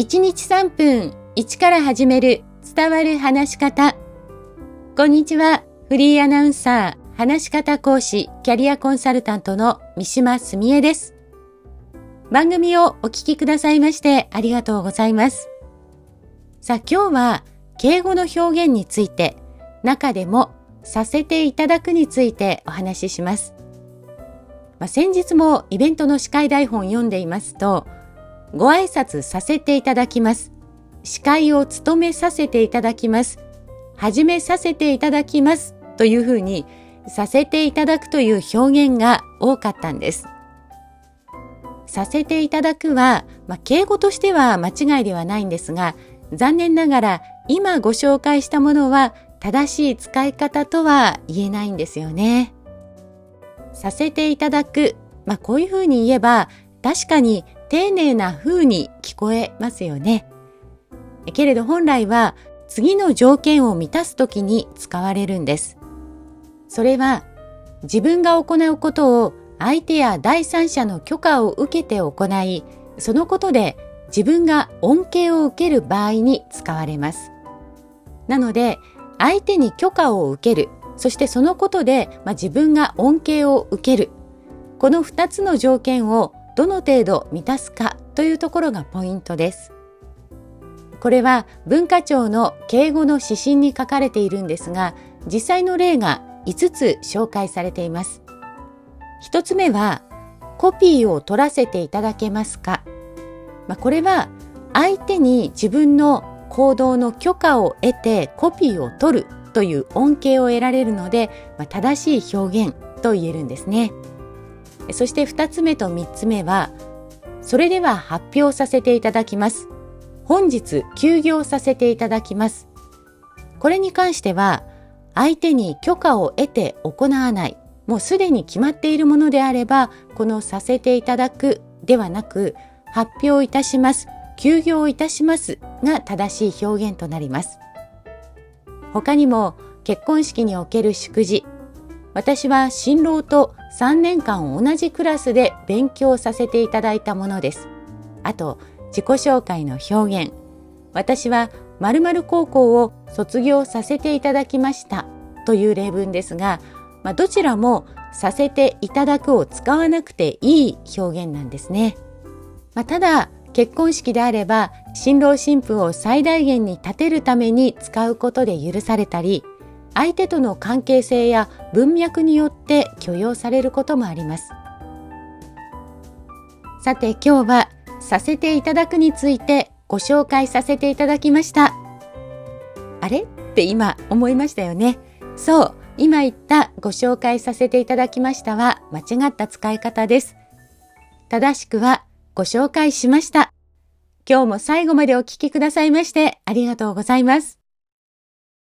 1日3分1から始める伝わる話し方。こんにちは。フリーアナウンサー、話し方講師、キャリアコンサルタントの三島澄江です。番組をお聞きくださいましてありがとうございます。さあ今日は敬語の表現について、中でもさせていただくについてお話しします。まあ、先日もイベントの司会台本読んでいますと、ご挨拶させていただきます。司会を務めさせていただきます。始めさせていただきます。というふうに、させていただくという表現が多かったんです。させていただくは、まあ、敬語としては間違いではないんですが、残念ながら今ご紹介したものは正しい使い方とは言えないんですよね。させていただく。まあ、こういうふうに言えば確かに丁寧な風に聞こえますよね。けれど本来は次の条件を満たすときに使われるんです。それは自分が行うことを相手や第三者の許可を受けて行い、そのことで自分が恩恵を受ける場合に使われます。なので、相手に許可を受ける、そしてそのことで、まあ、自分が恩恵を受ける。この2つの条件をどの程度満たすかというところがポイントです。これは文化庁の敬語の指針に書かれているんですが、実際の例が5つ紹介されています。1つ目は、コピーを取らせていただけますか、まあ、これは相手に自分の行動の許可を得てコピーを取るという恩恵を得られるので、まあ、正しい表現と言えるんですね。そして2つ目と3つ目は、それでは発表させていただきます。本日休業させていただきます。これに関しては、相手に許可を得て行わない、もうすでに決まっているものであれば、このさせていただくではなく、発表いたします、休業いたしますが正しい表現となります。他にも結婚式における祝辞、私は新郎と3年間同じクラスで勉強させていただいたものです。あと、自己紹介の表現。私は〇〇高校を卒業させていただきましたという例文ですが、まあ、どちらもさせていただくを使わなくていい表現なんですね。まあ、ただ、結婚式であれば、新郎新婦を最大限に立てるために使うことで許されたり、相手との関係性や文脈によって許容されることもあります。さて今日はさせていただくについてご紹介させていただきました。あれ？って今思いましたよね。そう、今言ったご紹介させていただきましたは間違った使い方です。正しくはご紹介しました。今日も最後までお聴きくださいましてありがとうございます。